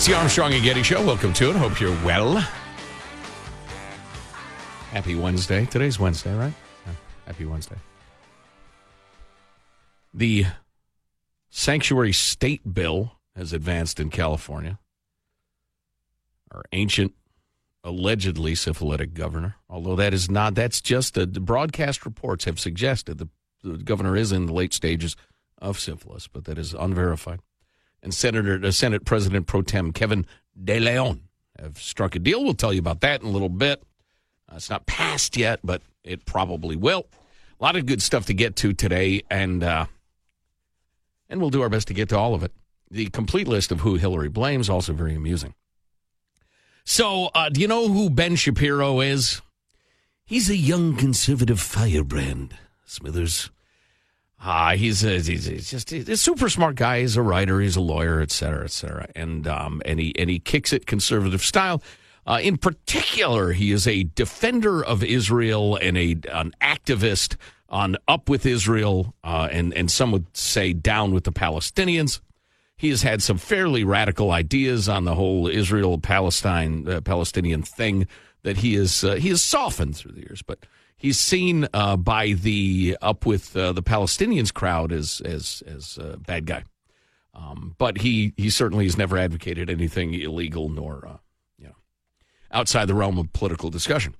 It's the Armstrong and Getty Show. Welcome to it. Hope you're well. Happy Wednesday. Today's Wednesday, right? Happy Wednesday. The sanctuary state bill has advanced in California. Our ancient, allegedly syphilitic governor, although that is not, that's just a, the broadcast reports have suggested the, the governor is in the late stages of syphilis, but that is unverified and Senator uh, Senate President Pro Tem Kevin De Leon have struck a deal. We'll tell you about that in a little bit. Uh, it's not passed yet, but it probably will. A lot of good stuff to get to today, and uh, and we'll do our best to get to all of it. The complete list of who Hillary blames also very amusing. So, uh, do you know who Ben Shapiro is? He's a young conservative firebrand. Smithers. Ah, he's, a, he's, he's just he's a super smart guy. He's a writer. He's a lawyer, et cetera, et cetera. And um, and he and he kicks it conservative style. Uh, in particular, he is a defender of Israel and a an activist on up with Israel, uh, and and some would say down with the Palestinians. He has had some fairly radical ideas on the whole Israel Palestine uh, Palestinian thing that he is uh, he has softened through the years, but he's seen uh, by the up with uh, the Palestinians crowd as as as a bad guy. Um, but he he certainly has never advocated anything illegal nor uh, you know outside the realm of political discussion.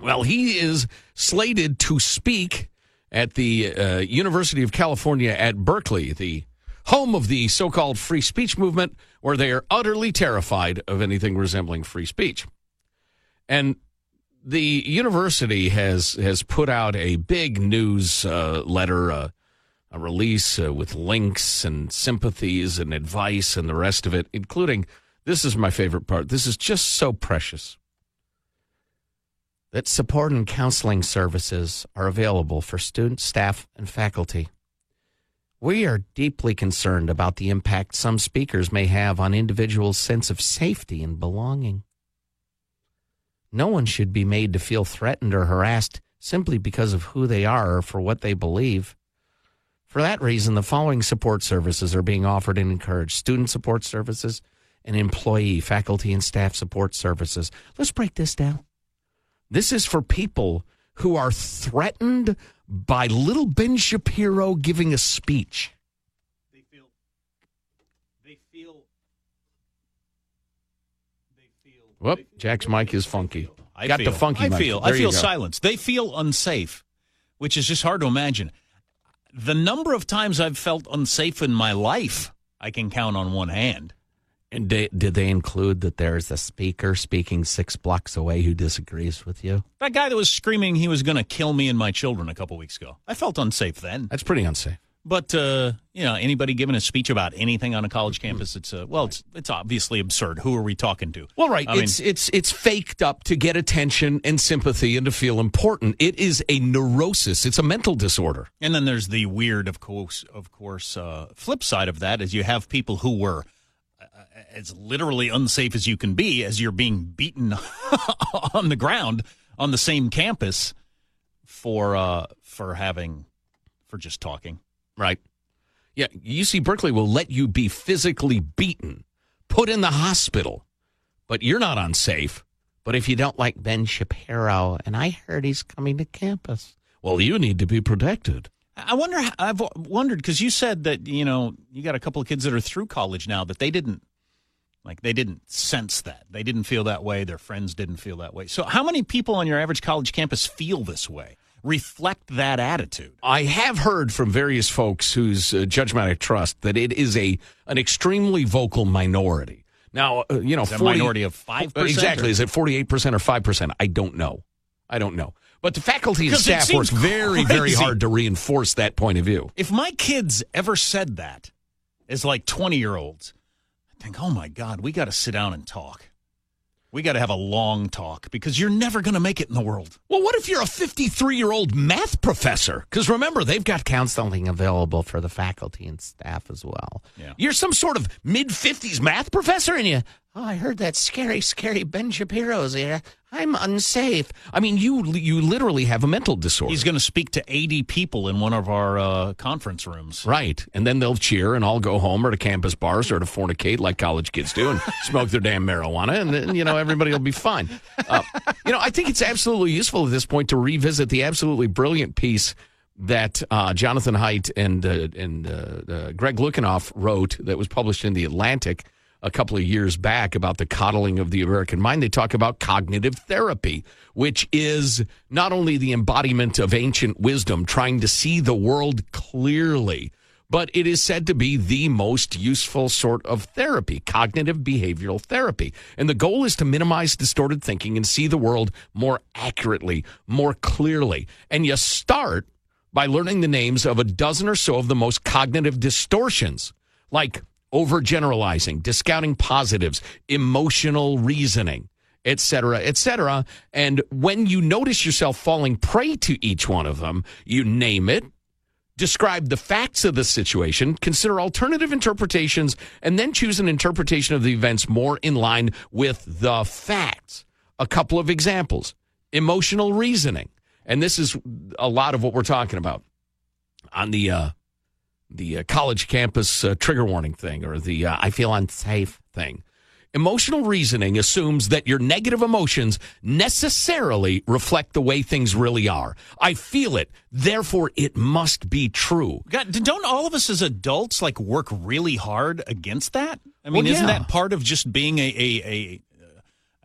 Well, he is slated to speak at the uh, University of California at Berkeley, the home of the so-called free speech movement, where they are utterly terrified of anything resembling free speech. And the university has has put out a big news uh, letter, uh, a release uh, with links and sympathies and advice and the rest of it, including this is my favorite part. This is just so precious. That support and counseling services are available for students, staff, and faculty. We are deeply concerned about the impact some speakers may have on individuals' sense of safety and belonging. No one should be made to feel threatened or harassed simply because of who they are or for what they believe. For that reason, the following support services are being offered and encouraged student support services and employee, faculty, and staff support services. Let's break this down. This is for people who are threatened by little Ben Shapiro giving a speech. They feel. They feel. They feel. Whoop, Jack's mic is funky. I Got feel, the funky I mic. feel. There I feel silence. They feel unsafe, which is just hard to imagine. The number of times I've felt unsafe in my life, I can count on one hand. And they, did they include that there's a speaker speaking six blocks away who disagrees with you? That guy that was screaming he was going to kill me and my children a couple weeks ago. I felt unsafe then. That's pretty unsafe. But uh, you know, anybody giving a speech about anything on a college campus, it's uh, well, it's it's obviously absurd. Who are we talking to? Well, right. I mean- it's it's it's faked up to get attention and sympathy and to feel important. It is a neurosis. It's a mental disorder. And then there's the weird, of course, of course, uh, flip side of that is you have people who were uh, as literally unsafe as you can be as you're being beaten on the ground on the same campus for uh, for having for just talking. Right. Yeah. UC Berkeley will let you be physically beaten, put in the hospital, but you're not unsafe. But if you don't like Ben Shapiro, and I heard he's coming to campus, well, you need to be protected. I wonder. I've wondered because you said that you know you got a couple of kids that are through college now that they didn't like they didn't sense that they didn't feel that way. Their friends didn't feel that way. So how many people on your average college campus feel this way? Reflect that attitude. I have heard from various folks whose uh, judgment I trust that it is a an extremely vocal minority. Now, uh, you know, Is that 40 minority of 5%, Uh, Exactly. or- Is it forty eight percent or five percent? I don't know. I don't know. But the faculty and staff works seems very, very hard to reinforce that point of view. If my kids ever said that as like twenty year olds, I think, oh my god, we got to sit down and talk. We got to have a long talk because you're never going to make it in the world. Well, what if you're a 53 year old math professor? Because remember, they've got counseling available for the faculty and staff as well. Yeah. You're some sort of mid 50s math professor, and you, Oh, I heard that scary, scary Ben Shapiro's here. I'm unsafe. I mean, you you literally have a mental disorder. He's going to speak to 80 people in one of our uh, conference rooms. Right. And then they'll cheer and all go home or to campus bars or to fornicate like college kids do and smoke their damn marijuana. And then, you know, everybody will be fine. Uh, you know, I think it's absolutely useful at this point to revisit the absolutely brilliant piece that uh, Jonathan Haidt and, uh, and uh, uh, Greg Lukianoff wrote that was published in The Atlantic a couple of years back about the coddling of the American mind. They talk about cognitive therapy, which is not only the embodiment of ancient wisdom, trying to see the world clearly, but it is said to be the most useful sort of therapy, cognitive behavioral therapy. And the goal is to minimize distorted thinking and see the world more accurately, more clearly. And you start by learning the names of a dozen or so of the most cognitive distortions, like overgeneralizing, discounting positives, emotional reasoning, etc., etc. And when you notice yourself falling prey to each one of them, you name it, describe the facts of the situation, consider alternative interpretations, and then choose an interpretation of the events more in line with the facts. A couple of examples emotional reasoning. And this is a lot of what we're talking about on the uh, the uh, college campus uh, trigger warning thing or the uh, I feel unsafe thing. Emotional reasoning assumes that your negative emotions necessarily reflect the way things really are. I feel it, therefore it must be true. God, don't all of us as adults like work really hard against that? I mean, Well, isn't that part of just being a a, a,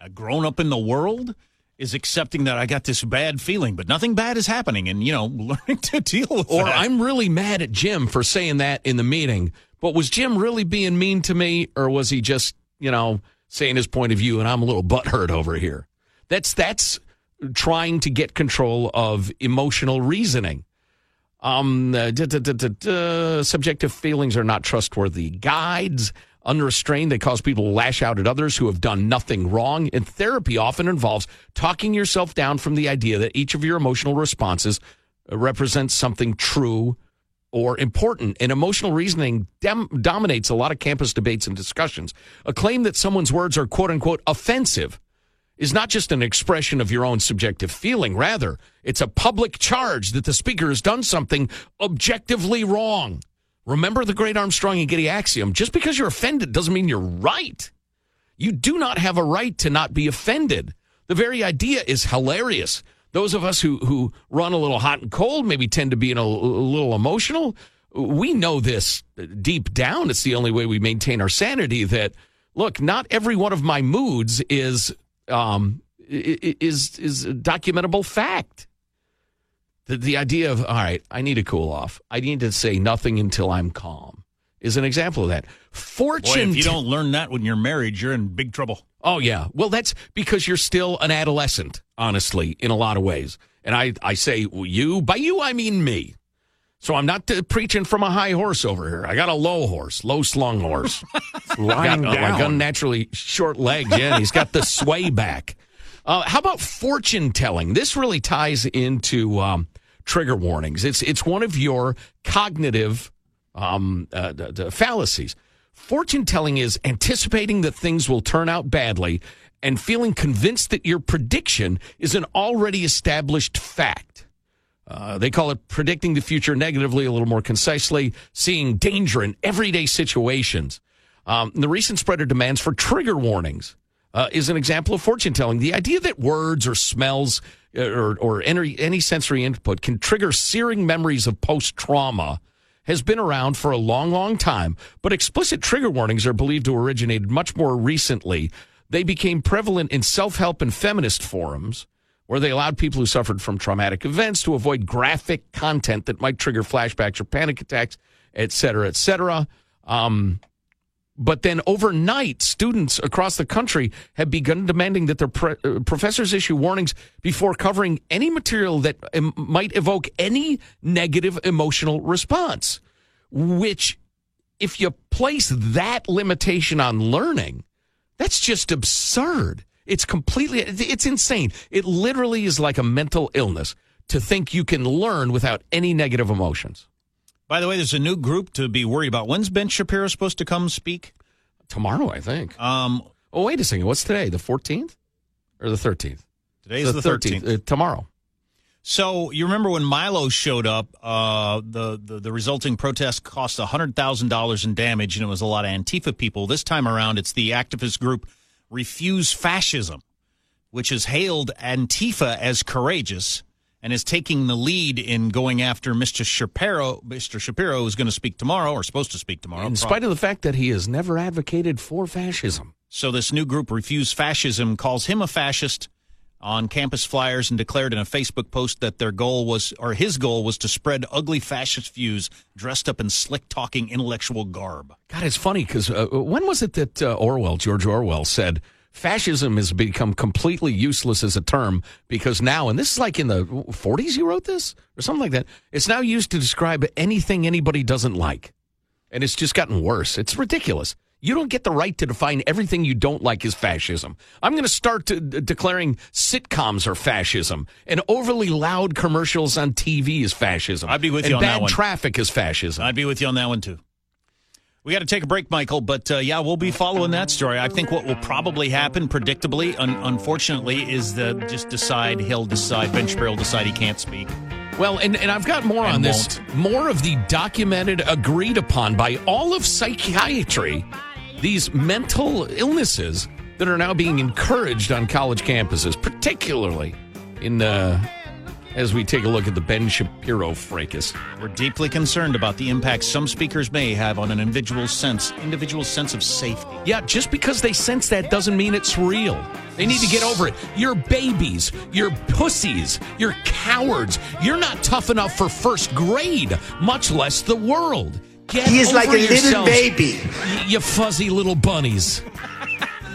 a grown up in the world? Is accepting that I got this bad feeling, but nothing bad is happening, and you know, learning to deal with it. Or that. I'm really mad at Jim for saying that in the meeting. But was Jim really being mean to me, or was he just, you know, saying his point of view and I'm a little butthurt over here? That's that's trying to get control of emotional reasoning. Um, uh, duh, duh, duh, duh, duh, subjective feelings are not trustworthy guides. Unrestrained, they cause people to lash out at others who have done nothing wrong. And therapy often involves talking yourself down from the idea that each of your emotional responses uh, represents something true or important. And emotional reasoning dem- dominates a lot of campus debates and discussions. A claim that someone's words are quote unquote offensive is not just an expression of your own subjective feeling. Rather, it's a public charge that the speaker has done something objectively wrong. Remember the great Armstrong and Getty axiom just because you're offended doesn't mean you're right. You do not have a right to not be offended. The very idea is hilarious. Those of us who, who run a little hot and cold maybe tend to be in a, a little emotional. We know this deep down. It's the only way we maintain our sanity that, look, not every one of my moods is, um, is, is a documentable fact. The, the idea of, all right, I need to cool off. I need to say nothing until I'm calm is an example of that. Boy, Fortune. if you don't learn that when you're married, you're in big trouble. Oh yeah. Well, that's because you're still an adolescent, honestly, in a lot of ways. And I, I say you, by you, I mean me. So I'm not uh, preaching from a high horse over here. I got a low horse, low slung horse. Lying got, uh, like down. unnaturally short legs. Yeah, he's got the sway back. Uh, how about fortune telling? This really ties into um, trigger warnings. It's it's one of your cognitive um, uh, fallacies. Fortune telling is anticipating that things will turn out badly and feeling convinced that your prediction is an already established fact. Uh, they call it predicting the future negatively, a little more concisely, seeing danger in everyday situations. Um, the recent spread of demands for trigger warnings uh, is an example of fortune telling. The idea that words or smells uh, or, or any, any sensory input can trigger searing memories of post trauma has been around for a long, long time, but explicit trigger warnings are believed to originate much more recently. They became prevalent in self help and feminist forums where they allowed people who suffered from traumatic events to avoid graphic content that might trigger flashbacks or panic attacks, et cetera, et cetera. Um, but then overnight, students across the country have begun demanding that their pre- uh, professors issue warnings before covering any material that um, might evoke any negative emotional response. Which, if you place that limitation on learning, that's just absurd. It's completely, it's insane. It literally is like a mental illness to think you can learn without any negative emotions. By the way, there's a new group to be worried about. When's Ben Shapiro supposed to come speak? Tomorrow, I think. Um, Oh, wait a second. What's today? The 14th or the 13th? Today is the, 13th. Uh, tomorrow. So you remember when Milo showed up, uh, the, the the resulting protest cost hundred thousand dollars in damage, and it was a lot of Antifa people. This time around, it's the activist group Refuse Fascism, which has hailed Antifa as courageous and is taking the lead in going after Mr. Shapiro. Mr. Shapiro is going to speak tomorrow, or supposed to speak tomorrow, in spite of the fact that he has never advocated for fascism. So this new group, Refuse Fascism, calls him a fascist on campus flyers and declared in a Facebook post that their goal was, or his goal was to spread ugly fascist views dressed up in slick talking intellectual garb. God, it's funny because uh, when was it that uh, Orwell, George Orwell, said fascism has become completely useless as a term because now, and this is like in the 40s, you wrote this or something like that, it's now used to describe anything anybody doesn't like. And it's just gotten worse. It's ridiculous. You don't get the right to define everything you don't like as fascism. I'm going to start to, declaring sitcoms are fascism and overly loud commercials on TV is fascism. I'd be with and you on that one. Bad traffic is fascism. I'd be with you on that one too. We got to take a break, Michael, but uh, yeah, we'll be following that story. I think what will probably happen, predictably, un- unfortunately, is that just decide he'll decide Ben Shapiro will decide he can't speak. Well, and, and I've got more on this. More of the documented, agreed upon by all of psychiatry, these mental illnesses that are now being encouraged on college campuses, particularly in uh, as we take a look at the Ben Shapiro fracas. We're deeply concerned about the impact some speakers may have on an individual's sense, individual sense of safety. Yeah, just because they sense that doesn't mean it's real. They need to get over it. You're babies. You're pussies. You're cowards. You're not tough enough for first grade, much less the world. Get He is over like a little baby. y- You fuzzy little bunnies.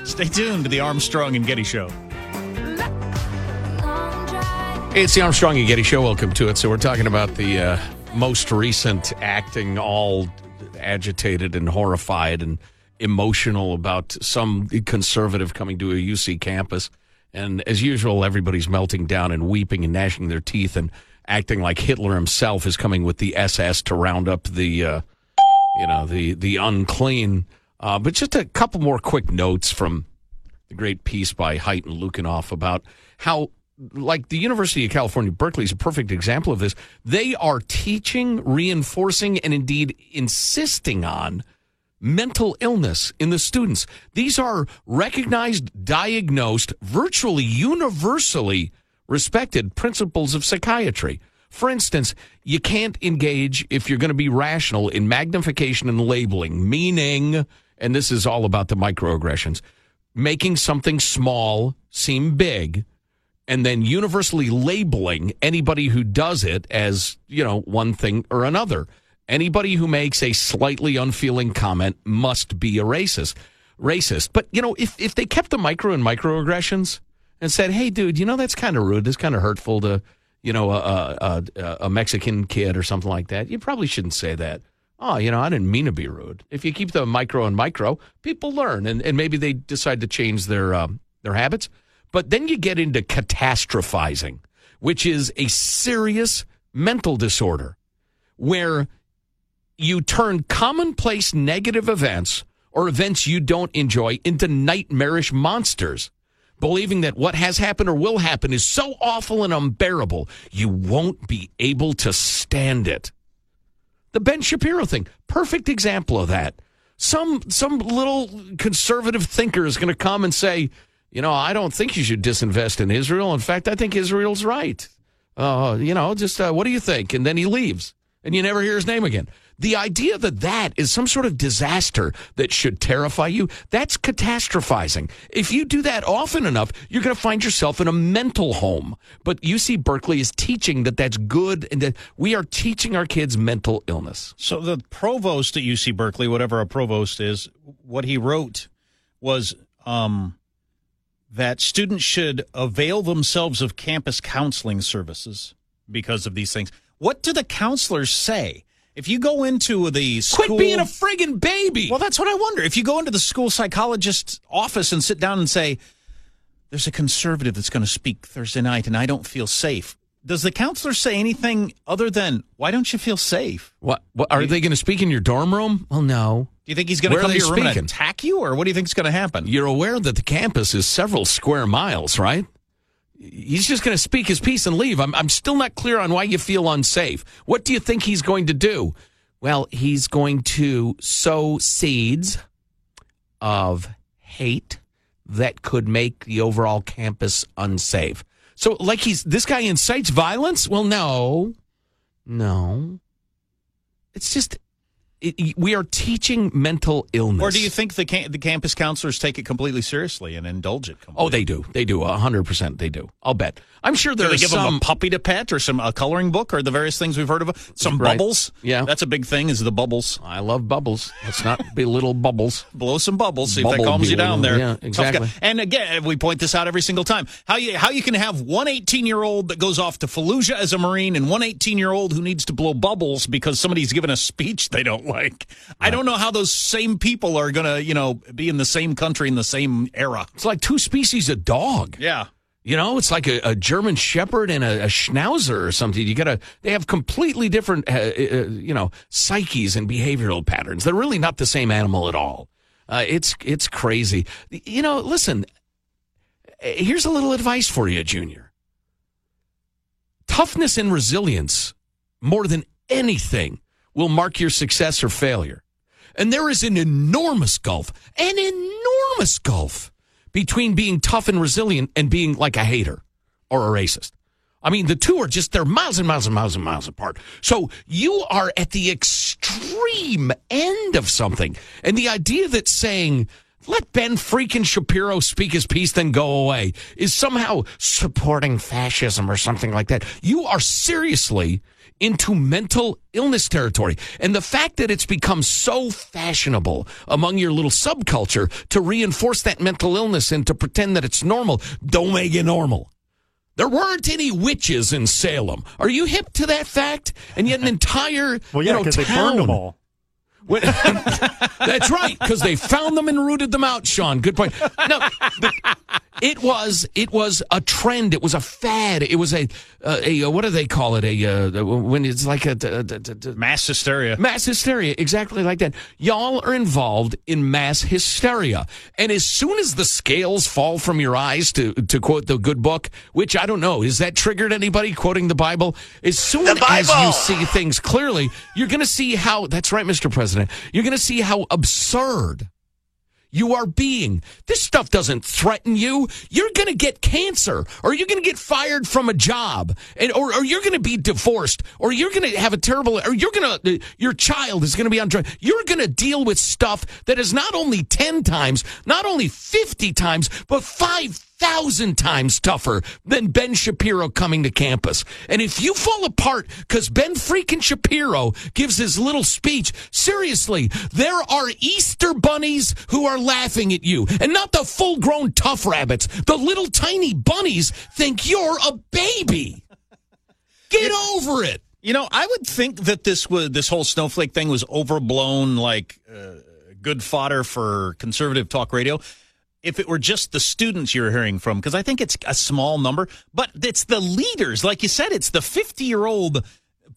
Stay tuned to the Armstrong and Getty Show. It's the Armstrong and Getty Show. Welcome to it. So we're talking about the uh, most recent acting, all agitated and horrified and emotional about some conservative coming to a UC campus. And as usual, everybody's melting down and weeping and gnashing their teeth and acting like Hitler himself is coming with the SS to round up the, uh, you know, the the unclean. Uh, but just a couple more quick notes from the great piece by Haidt and Lukianoff about how, like the University of California, Berkeley is a perfect example of this. They are teaching, reinforcing, and indeed insisting on mental illness in the students. These are recognized, diagnosed, virtually universally respected principles of psychiatry. For instance, you can't engage if you're going to be rational in magnification and labeling, meaning, and this is all about the microaggressions, making something small seem big and then universally labeling anybody who does it as, you know, one thing or another. Anybody who makes a slightly unfeeling comment must be a racist. Racist. But, you know, if, if they kept the micro and microaggressions and said, hey, dude, you know, that's kind of rude. That's kind of hurtful to, you know, a, a, a, Mexican kid or something like that. You probably shouldn't say that. Oh, you know, I didn't mean to be rude. If you keep the micro and micro, people learn and, and maybe they decide to change their, um, their habits. But then you get into catastrophizing, which is a serious mental disorder where you turn commonplace negative events or events you don't enjoy into nightmarish monsters, believing that what has happened or will happen is so awful and unbearable, you won't be able to stand it. The Ben Shapiro thing, perfect example of that. Some some little conservative thinker is going to come and say, you know, I don't think you should disinvest in Israel. In fact, I think Israel's right. Uh, you know, just uh, what do you think? And then he leaves, and you never hear his name again. The idea that that is some sort of disaster that should terrify you, that's catastrophizing. If you do that often enough, you're going to find yourself in a mental home. But UC Berkeley is teaching that that's good and that we are teaching our kids mental illness. So the provost at UC Berkeley, whatever a provost is, what he wrote was um, that students should avail themselves of campus counseling services because of these things. What do the counselors say? If you go into the school, Quit being a friggin' baby. well, that's what I wonder. If you go into the school psychologist's office and sit down and say, "There's a conservative that's going to speak Thursday night, and I don't feel safe," does the counselor say anything other than, "Why don't you feel safe?" What, what are they going to speak in your dorm room? Well, no. Do you think he's going to come to your room and attack you, or what do you think is going to happen? You're aware that the campus is several square miles, right? He's just going to speak his piece and leave. I'm, I'm still not clear on why you feel unsafe. What do you think he's going to do? Well, he's going to sow seeds of hate that could make the overall campus unsafe. So, like he's this guy incites violence? Well, no, no. It's just it, we are teaching mental illness. Or do you think the cam- the campus counselors take it completely seriously and indulge it? Completely? Oh, they do. They do. hundred percent. They do. I'll bet. I'm sure Do they there's give them some. a puppy to pet or some a coloring book or the various things we've heard of? Some Right. bubbles. Yeah. that's a big thing. Is the bubbles? I love bubbles. Let's not belittle bubbles. Blow some bubbles. See if that calms you down there. yeah, exactly. And again, we point this out every single time. How you how you can have one 18 year old that goes off to Fallujah as a Marine and one 18 year old who needs to blow bubbles because somebody's given a speech they don't like. I don't know how those same people are going to you know be in the same country in the same era. It's like two species of dog. Yeah. You know, it's like a, a German Shepherd and a, a Schnauzer or something. You gotta. They have completely different, uh, uh, you know, psyches and behavioral patterns. They're really not the same animal at all. Uh, it's it's crazy. You know, listen. uh, Here's a little advice for you, Junior. Toughness and resilience, more than anything, will mark your success or failure. And there is an enormous gulf, an enormous gulf between being tough and resilient and being like a hater or a racist. I mean, the two are just, they're miles and miles and miles and miles apart. So you are at the extreme end of something. And the idea that saying, let Ben freaking Shapiro speak his piece, then go away, is somehow supporting fascism or something like that. You are seriously into mental illness territory. And the fact that it's become so fashionable among your little subculture to reinforce that mental illness and to pretend that it's normal, don't make it normal. There weren't any witches in Salem. Are you hip to that fact? And yet an entire Well, you yeah, know, because they burned them all. When- that's right, because they found them and rooted them out. Sean, good point. No, but it was it was a trend. It was a fad. It was a uh, a what do they call it? A uh, when it's like a, a, a- a- Mass hysteria. mass hysteria, exactly like that. Y'all are involved in mass hysteria, and as soon as the scales fall from your eyes, to to quote the good book, which I don't know, is that triggered anybody quoting the Bible? As soon as you see things clearly, you're going to see how. That's right, Mr. President. You're going to see how absurd you are being. This stuff doesn't threaten you. You're going to get cancer or you're going to get fired from a job and or, or you're going to be divorced or you're going to have a terrible or you're going to uh, your child is going to be on drugs. You're going to deal with stuff that is not only 10 times, not only 50 times, but 5,000 times tougher than Ben Shapiro coming to campus. And if you fall apart because Ben freaking Shapiro gives his little speech, seriously, there are Easter bunnies who are laughing at you and not the full grown tough rabbits. The little tiny bunnies think you're a baby. Get over it. You know, I would think that this was this whole snowflake thing was overblown, like uh, good fodder for conservative talk radio. If it were just the students you're hearing from, because I think it's a small number, but it's the leaders, like you said, it's the 50 year old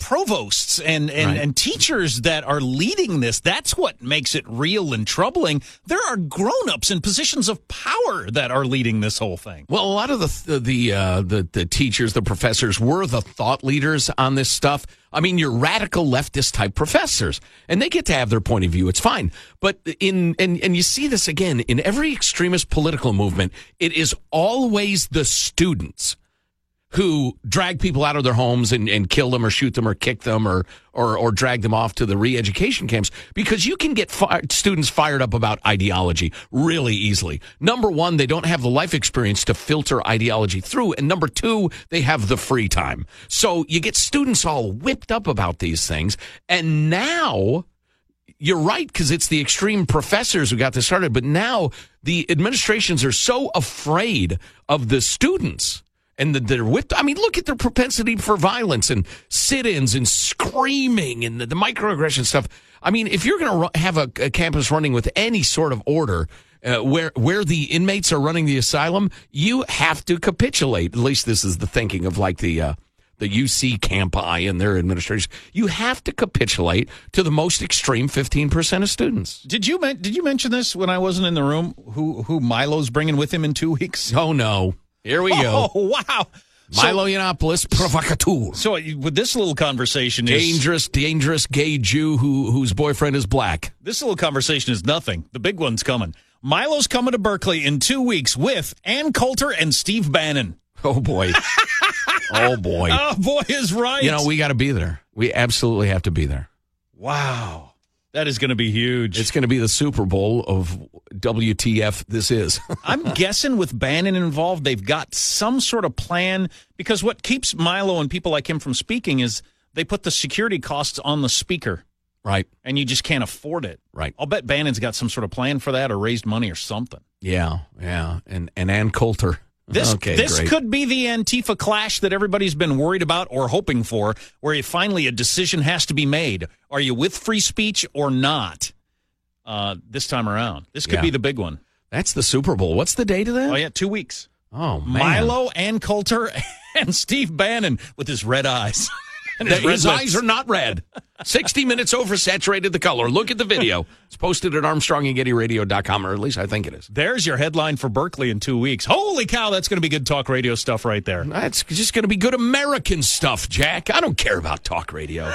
provosts and and, Right. and teachers that are leading this. That's what makes it real and troubling. There are grown ups in positions of power that are leading this whole thing. Well, a lot of the the uh, the the teachers, the professors, were the thought leaders on this stuff. I mean, you're radical leftist type professors, and they get to have their point of view. It's fine, but in and and you see this again in every extremist political movement. It is always the students who drag people out of their homes and, and kill them or shoot them or kick them or, or, or drag them off to the re-education camps because you can get fi- students fired up about ideology really easily. Number one, they don't have the life experience to filter ideology through. And number two, they have the free time. So you get students all whipped up about these things. And now you're right because it's the extreme professors who got this started. But now the administrations are so afraid of the students and that they're whipped. I mean, look at their propensity for violence and sit-ins and screaming and the, the microaggression stuff. I mean, if you're going to have a, a campus running with any sort of order. Uh, where where the inmates are running the asylum, you have to capitulate. At least this is the thinking of like the uh, the UC campi and their administration. You have to capitulate to the most extreme 15% of students. Did you did you mention this when I wasn't in the room? Who who Milo's bringing with him in two weeks? Oh, no. Here we go. Oh wow, Milo Yiannopoulos, provocateur. So with this little conversation, is, Dangerous, dangerous gay Jew who whose boyfriend is black. this little conversation is nothing. The big one's coming. Milo's coming to Berkeley in two weeks with Ann Coulter and Steve Bannon. Oh, boy. oh, boy. Oh boy, is right. You know, we got to be there. We absolutely have to be there. wow, that is going to be huge. It's going to be the Super Bowl of WTF this is. I'm guessing with Bannon involved, they've got some sort of plan because what keeps Milo and people like him from speaking is they put the security costs on the speaker right, and you just can't afford it. right. I'll bet Bannon's got some sort of plan for that or raised money or something. Yeah, yeah. And and Ann Coulter. This okay, this great. could be the Antifa clash that everybody's been worried about or hoping for, where finally a decision has to be made. Are you with free speech or not? Uh, this time around, this could Yeah. be the big one. That's the Super Bowl. What's the date of that? Oh yeah, two weeks. Oh, man. Milo and Coulter and Steve Bannon with his red eyes. and His, his eyes are not red. 60 minutes oversaturated the color. Look at the video. It's posted at armstrongandgettyradio.com, or at least I think it is. There's your headline for Berkeley in two weeks. Holy cow, that's going to be good talk radio stuff right there. That's just going to be good American stuff, Jack. I don't care about talk radio.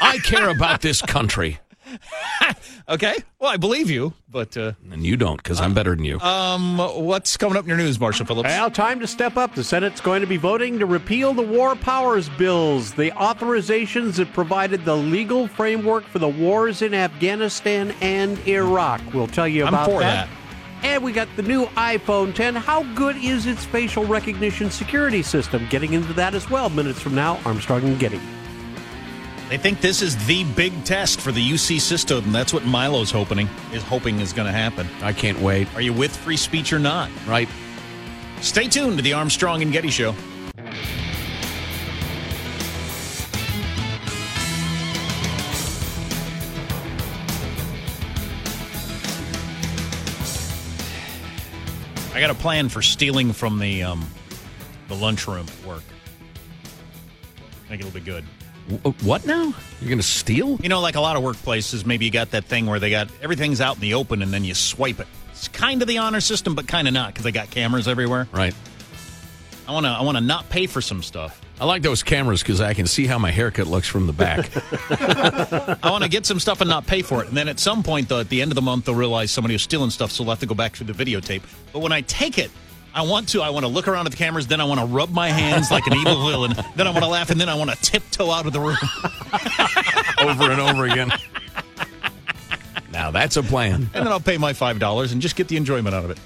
I care about this country. Okay, well I believe you, but uh, And you don't, because I'm better than you. um, what's coming up in your news, Marshall Phillips? Well, time to step up. The Senate's going to be voting to repeal the War Powers Bills, the authorizations that provided the legal framework for the wars in Afghanistan and Iraq. We'll tell you I'm about for that. And we got the new iPhone 10. How good is its facial recognition security system? Getting into that as well. Minutes from now, Armstrong and Getty. They think this is the big test for the UC system, and that's what Milo's hoping is hoping is going to happen. I can't wait. Are you with free speech or not? Right. Stay tuned to the Armstrong and Getty Show. I got a plan for stealing from the um, the lunchroom at work. I think it'll be good. W- uh, what now? You're going to steal? You know, like a lot of workplaces, maybe you got that thing where they got everything's out in the open and then you swipe it. It's kind of the honor system, but kind of not because they got cameras everywhere. Right. I want to, I want to not pay for some stuff. I like those cameras because I can see how my haircut looks from the back. I want to get some stuff and not pay for it. And then at some point, though, at the end of the month, they'll realize somebody was stealing stuff, so they'll have to go back through the videotape. But when I take it, I want to. I want to look around at the cameras, then I want to rub my hands like an evil villain. Then I want to laugh, and then I want to tiptoe out of the room. over and over again. Now that's a plan. And then I'll pay my $5 and just get the enjoyment out of it.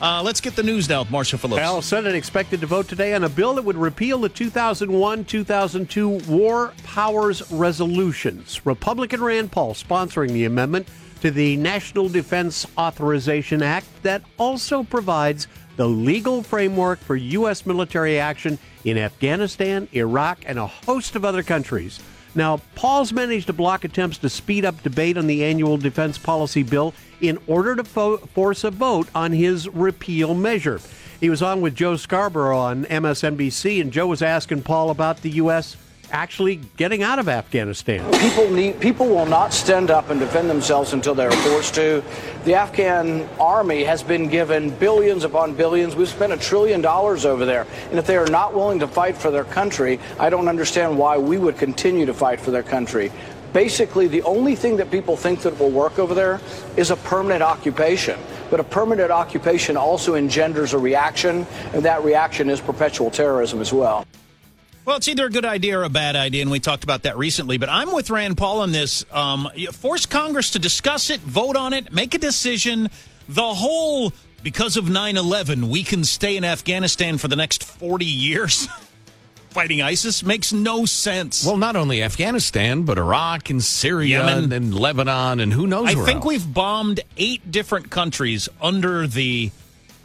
Uh, let's get the news now with Marcia Phillips. Well, Senate expected to vote today on a bill that would repeal the 2001 2002 War Powers Resolutions. Republican Rand Paul sponsoring the amendment to the National Defense Authorization Act that also provides the legal framework for U.S. military action in Afghanistan, Iraq, and a host of other countries. Now, Paul's managed to block attempts to speed up debate on the annual defense policy bill in order to fo- force a vote on his repeal measure. He was on with Joe Scarborough on MSNBC, and Joe was asking Paul about the U.S. actually getting out of Afghanistan. People need people will not stand up and defend themselves until they are forced to. The Afghan army has been given billions upon billions. We've spent a trillion dollars over there. And if they are not willing to fight for their country, I don't understand why we would continue to fight for their country. Basically, the only thing that people think that will work over there is a permanent occupation. But a permanent occupation also engenders a reaction, and that reaction is perpetual terrorism as well. Well, it's either a good idea or a bad idea, and we talked about that recently. But I'm with Rand Paul on this. Um, force Congress to discuss it, vote on it, make a decision. The whole because of 9 11, we can stay in Afghanistan for the next 40 years fighting ISIS makes no sense. Well, not only Afghanistan, but Iraq and Syria Yemen. and Lebanon and who knows I think else. we've bombed eight different countries under the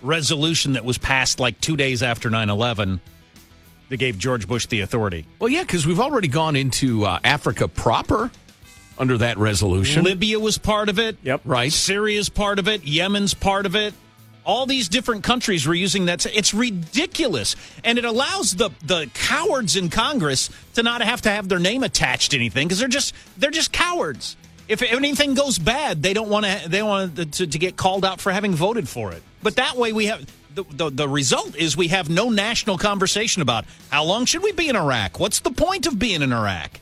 resolution that was passed like two days after 9 11 that gave George Bush the authority. Well, yeah, because we've already gone into uh, Africa proper under that resolution. Libya was part of it. Yep. Right. Syria's part of it. Yemen's part of it. All these different countries were using that. It's ridiculous, and it allows the the cowards in Congress to not have to have their name attached to anything because they're just they're just cowards. If anything goes bad, they don't want to they want to, to get called out for having voted for it. But that way, we have the, the the result is we have no national conversation about how long should we be in Iraq. What's the point of being in Iraq?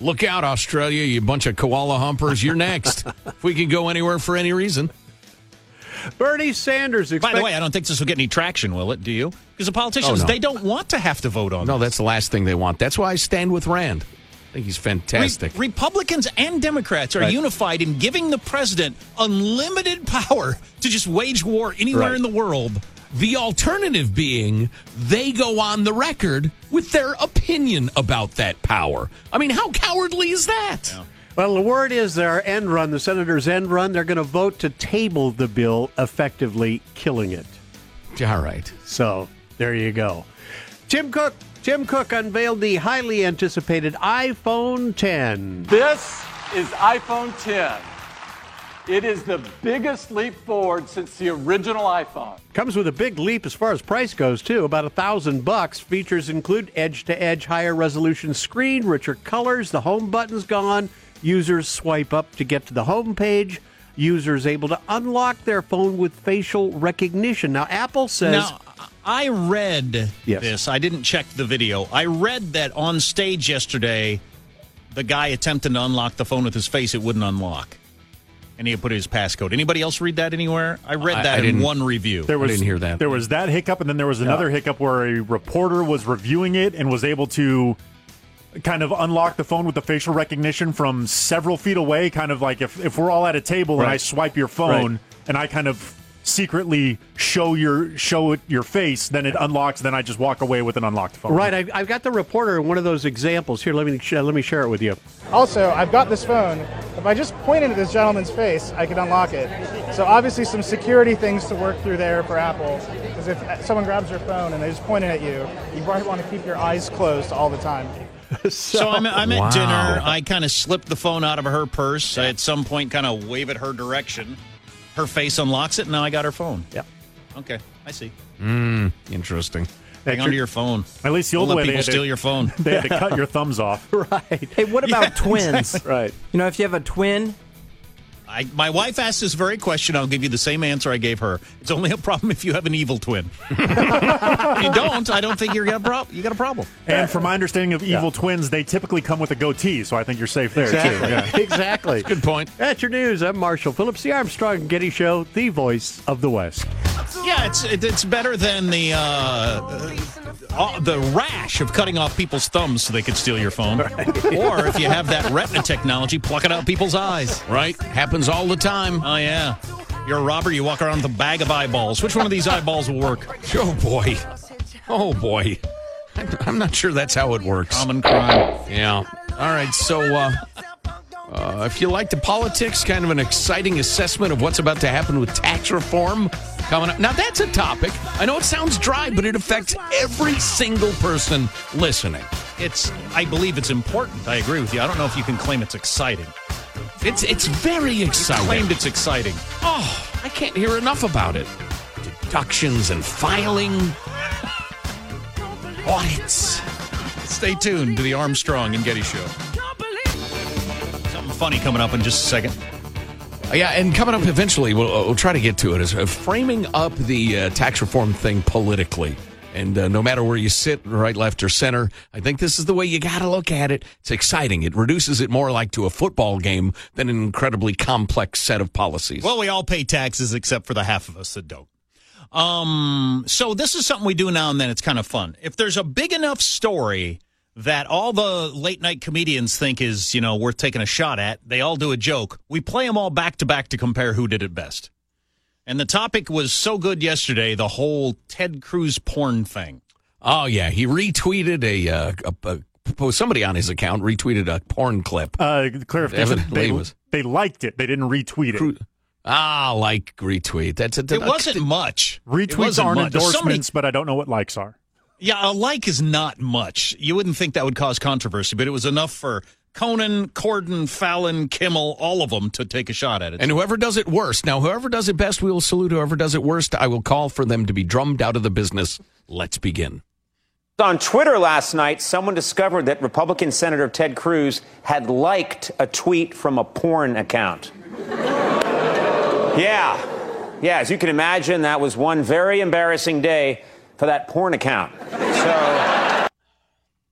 Look out, Australia, you bunch of koala humpers. You're next. if we can go anywhere for any reason. Bernie Sanders. Expect- By the way, I don't think this will get any traction, will it? Do you? Because the oh, politicians, Oh, no. they don't want to have to vote on No, this. that's the last thing they want. That's why I stand with Rand. I think he's fantastic. Re- Republicans and Democrats are Right. unified in giving the president unlimited power to just wage war anywhere Right. in the world. The alternative being they go on the record with their opinion about that power. I mean, how cowardly is that? Well, the word is their end run, the senator's end run. They're going to vote to table the bill, effectively killing it. All right. So there you go. Tim Cook. Tim Cook unveiled the highly anticipated iPhone 10. This is iPhone 10. It is the biggest leap forward since the original iPhone. Comes with a big leap as far as price goes too, about a thousand bucks. Features include edge-to-edge higher resolution screen, richer colors. The home button's gone. Users swipe up to get to the home page. Users able to unlock their phone with facial recognition. Now, Apple says Now, I read Yes. this. I didn't check the video. I read that on stage yesterday, the guy attempted to unlock the phone with his face, it wouldn't unlock. And he had put his passcode. Anybody else read that anywhere? I read that I in one review. There was, didn't hear that. There was that hiccup, and then there was another hiccup where a reporter was reviewing it and was able to kind of unlock the phone with the facial recognition from several feet away. Kind of like if, if we're all at a table and I swipe your phone Right. and I kind of secretly show your show it your face, then it unlocks. Then I just walk away with an unlocked phone. Right, I, I've got the reporter in one of those examples here. Let me sh- let me share it with you. Also, I've got this phone. If I just pointed at this gentleman's face, I could unlock it. So obviously, some security things to work through there for Apple. Because if someone grabs your phone and they just point it at you, you probably want to keep your eyes closed all the time. So I'm, I'm at Wow. dinner. I kind of slipped the phone out of her purse. I, at some point, kind of wave it her direction. Her face unlocks it, and now I got her phone. Yep. Okay, I see. Mm, Interesting. Hang on to your phone. At least the Don't old let way people had, steal to, your phone. they had to cut your thumbs off. Right, Hey, what about twins? right. You know, if you have a twin, I, my wife asked this very question. I'll give you the same answer I gave her. It's only a problem if you have an evil twin. if you don't, I don't think you're got a prob- you got a problem. And from my understanding of evil twins, they typically come with a goatee, so I think you're safe there Exactly. too. Yeah. exactly. Good point. That's your news. I'm Marshall Phillips, the Armstrong and Getty Show, the voice of the West. Yeah, it's it's better than the uh, uh, the rash of cutting off people's thumbs so they could steal your phone, or if you have that retina technology, plucking out people's eyes. Right? Happens all the time. Oh yeah, you're a robber. You walk around with a bag of eyeballs. Which one of these eyeballs will work? Oh, boy. Oh, boy. I'm, I'm not sure that's how it works. Common crime. Yeah. All right. So, uh, uh, if you like the politics, kind of an exciting assessment of what's about to happen with tax reform coming up. Now, that's a topic. I know it sounds dry, but it affects every single person listening. It's I believe it's important. I agree with you. I don't know if you can claim it's exciting. It's it's very exciting. Claimed it's exciting. Oh, I can't hear enough about it. Deductions and filing, audits. Stay tuned to the Armstrong and Getty Show. Funny coming up in just a second. Yeah, and coming up eventually, we'll, uh, we'll try to get to it, is uh, framing up the uh, tax reform thing politically. And uh, no matter where you sit, right, left, or center, I think this is the way you got to look at it. It's exciting. It reduces it more like to a football game than an incredibly complex set of policies. Well, we all pay taxes except for the half of us that don't. Um, so this is something we do now and then. It's kind of fun. If there's a big enough story that all the late night comedians think is, you know, worth taking a shot at, they all do a joke. We play them all back to back to compare who did it best. And the topic was so good yesterday, the whole Ted Cruz porn thing. oh yeah, he retweeted a, uh, a, a somebody on his account retweeted a porn clip. Uh, clarification: Evidently they, was- they liked it. They didn't retweet it. Cru- Ah, like retweet. That's a, It wasn't much. It Retweets wasn't aren't much. Somebody- endorsements, but I don't know what likes are. Yeah, a like is not much. You wouldn't think that would cause controversy, but it was enough for Conan, Corden, Fallon, Kimmel, all of them to take a shot at it. And whoever does it worst, now whoever does it best, we will salute. Whoever does it worst, I will call for them to be drummed out of the business. Let's begin. On Twitter last night, someone discovered that Republican Senator Ted Cruz had liked a tweet from a porn account. yeah. Yeah, as you can imagine, that was one very embarrassing day for that porn account. So.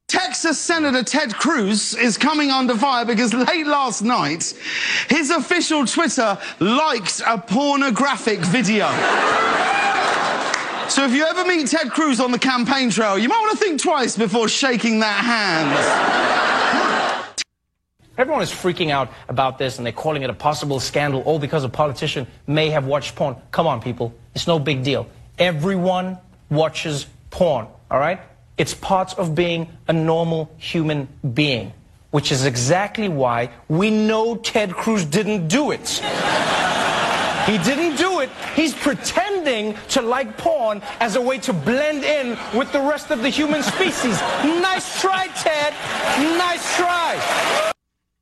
Texas Senator Ted Cruz is coming under fire because late last night, his official Twitter liked a pornographic video. So if you ever meet Ted Cruz on the campaign trail, you might want to think twice before shaking that hand. Everyone is freaking out about this and they're calling it a possible scandal, all because a politician may have watched porn. Come on, people. It's no big deal. Everyone watches porn, all right? It's part of being a normal human being, which is exactly why we know Ted Cruz didn't do it. He didn't do it. He's pretending to like porn as a way to blend in with the rest of the human species. Nice try, Ted. Nice try.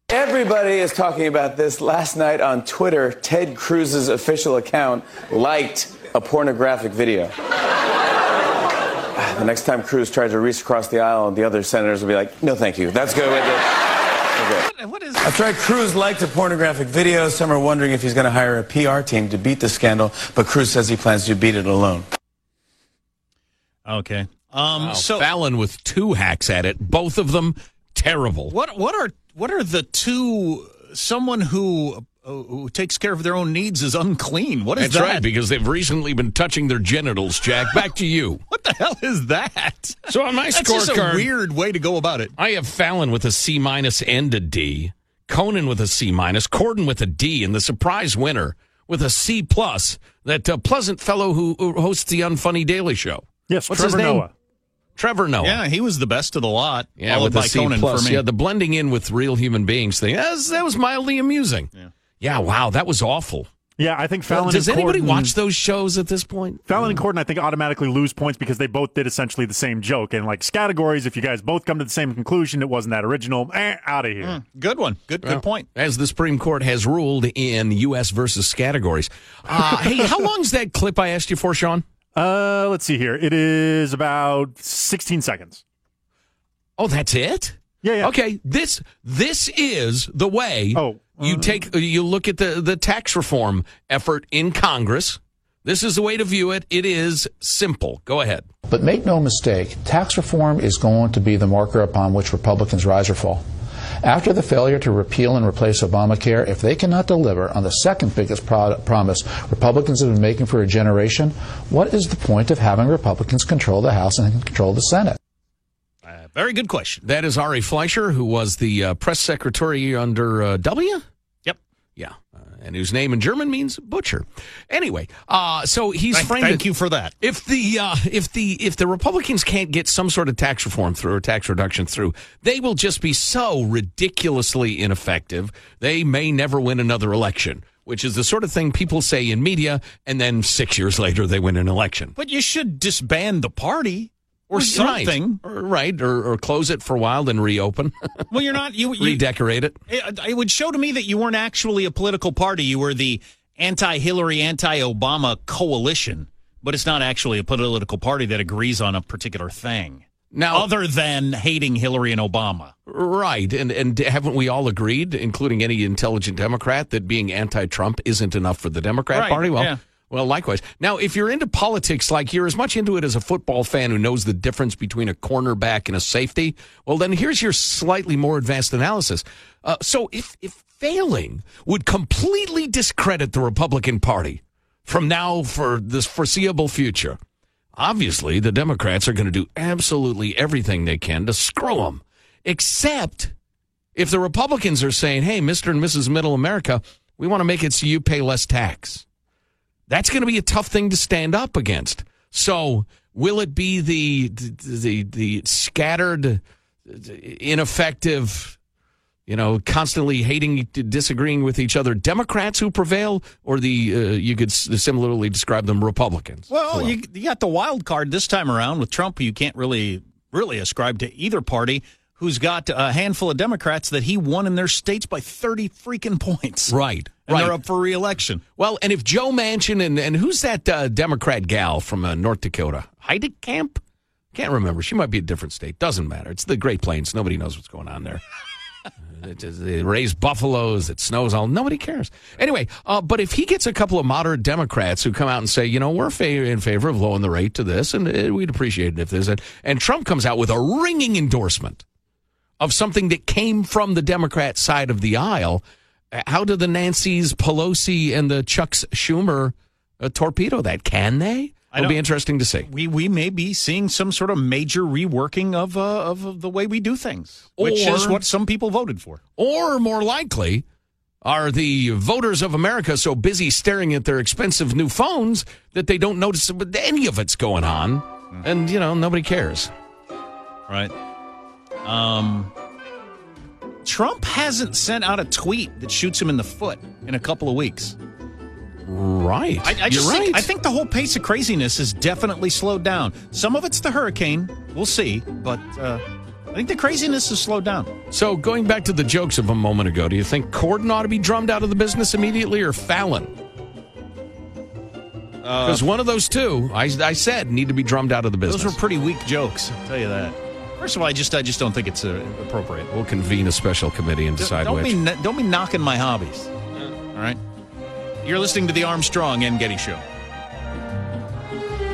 Everybody is talking about this. Last night on Twitter, Ted Cruz's official account liked a pornographic video. The next time Cruz tries to reach across the aisle, the other senators will be like, no, thank you. That's good. Okay. what is That's right. Cruz liked a pornographic video. Some are wondering if he's going to hire a PR team to beat the scandal, but Cruz says he plans to beat it alone. Okay. Um, Wow, so Fallon with two hacks at it, both of them terrible. what what are what are the two? Someone who who takes care of their own needs is unclean. What is that? That's that? right, because they've recently been touching their genitals, Jack. Back to you. what the hell is that? So on my That's just a scorecard- weird way to go about it. I have Fallon with a C minus and a D, Conan with a C minus, Corden with a D, and the surprise winner with a C plus. That uh, pleasant fellow who, who hosts the Unfunny Daily Show. Yes, What's Trevor his name? Noah. Trevor Noah. Yeah, he was the best of the lot. Yeah, with by the C Conan plus. for me. Yeah, the blending in with real human beings thing. That was, that was mildly amusing. Yeah. Yeah, wow, that was awful. Yeah, I think Fallon. Does and anybody Corden- watch those shows at this point? Fallon and Corden, I think, automatically lose points because they both did essentially the same joke. And like categories, if you guys both come to the same conclusion, it wasn't that original. Eh, out of here. Good one. Good Well, good point. As the Supreme Court has ruled in U.S. versus categories. Uh, hey, how long's that clip I asked you for, Sean? Uh, let's see here. It is about 16 seconds. Oh, that's it. Yeah, yeah. Okay, this this is the way. Oh, you take you look at the the tax reform effort in Congress. This is the way to view it. It is simple. Go ahead. But make no mistake, tax reform is going to be the marker upon which Republicans rise or fall. After the failure to repeal and replace Obamacare, if they cannot deliver on the second biggest pro- promise Republicans have been making for a generation, what is the point of having Republicans control the House and control the Senate? Uh, very good question. That is Ari Fleischer, who was the uh, press secretary under uh, W. Yeah, uh, and whose name in German means butcher. Anyway, uh, so he's Thank, framed thank it- you for that. If the uh, if the if the Republicans can't get some sort of tax reform through or tax reduction through, they will just be so ridiculously ineffective. They may never win another election, which is the sort of thing people say in media, and then six years later they win an election. But you should disband the party or Right. something. Or- right? Or, or close it for a while, then reopen, Well, you're not. You, you redecorate it. it, it would show to me that you weren't actually a political party. You were the anti-Hillary, anti-Obama coalition, but it's not actually a political party that agrees on a particular thing. Now, other than hating Hillary and Obama. Right, and and haven't we all agreed, including any intelligent Democrat, that being anti-Trump isn't enough for the Democrat Right, Party? Well, yeah. Well, likewise. Now, if you're into politics, like you're as much into it as a football fan who knows the difference between a cornerback and a safety, well, then here's your slightly more advanced analysis. Uh, so, if if failing would completely discredit the Republican Party from now for this foreseeable future. Obviously, the Democrats are going to do absolutely everything they can to screw them, except if the Republicans are saying, hey, Mr. and Mrs. Middle America, we want to make it so you pay less tax. That's going to be a tough thing to stand up against. So, will it be the the the scattered, ineffective, you know, constantly hating, disagreeing with each other Democrats who prevail, or the uh, you could similarly describe them Republicans? Well, you, you got the wild card this time around with Trump. You can't really really ascribe to either party. who's got a handful of Democrats that he won in their states by 30 freaking points. Right. And right. they're up for reelection. Well, and if Joe Manchin and, and who's that uh, Democrat gal from uh, North Dakota? Heitkamp? Can't remember. She might be a different state. Doesn't matter. It's the Great Plains. Nobody knows what's going on there. They raise buffaloes. It snows all. Nobody cares. Anyway, uh, but if he gets a couple of moderate Democrats who come out and say, you know, we're in favor of lowering the rate to this, and uh, we'd appreciate it if this, and, and Trump comes out with a ringing endorsement of something that came from the Democrat side of the aisle, how do the Nancy's Pelosi and the Chucks Schumer uh, torpedo that? Can they? It'll be interesting to see. We we may be seeing some sort of major reworking of uh, of the way we do things, which is what some people voted for. Or more likely, are the voters of America so busy staring at their expensive new phones that they don't notice any of it's going on? And, you know, nobody cares. Right. Um, Trump hasn't sent out a tweet that shoots him in the foot in a couple of weeks. Right. I, I You're think, right. I think the whole pace of craziness has definitely slowed down. Some of it's the hurricane. We'll see. But uh, I think the craziness has slowed down. So, going back to the jokes of a moment ago, do you think Corden ought to be drummed out of the business immediately or Fallon? Because one of those two, I, I said, need to be drummed out of the business. Those were pretty weak jokes. I'll tell you that. First of all, I just I just don't think it's uh, appropriate. We'll convene a special committee and decide don't which. be don't be knocking my hobbies. All right. You're listening to the Armstrong and Getty Show.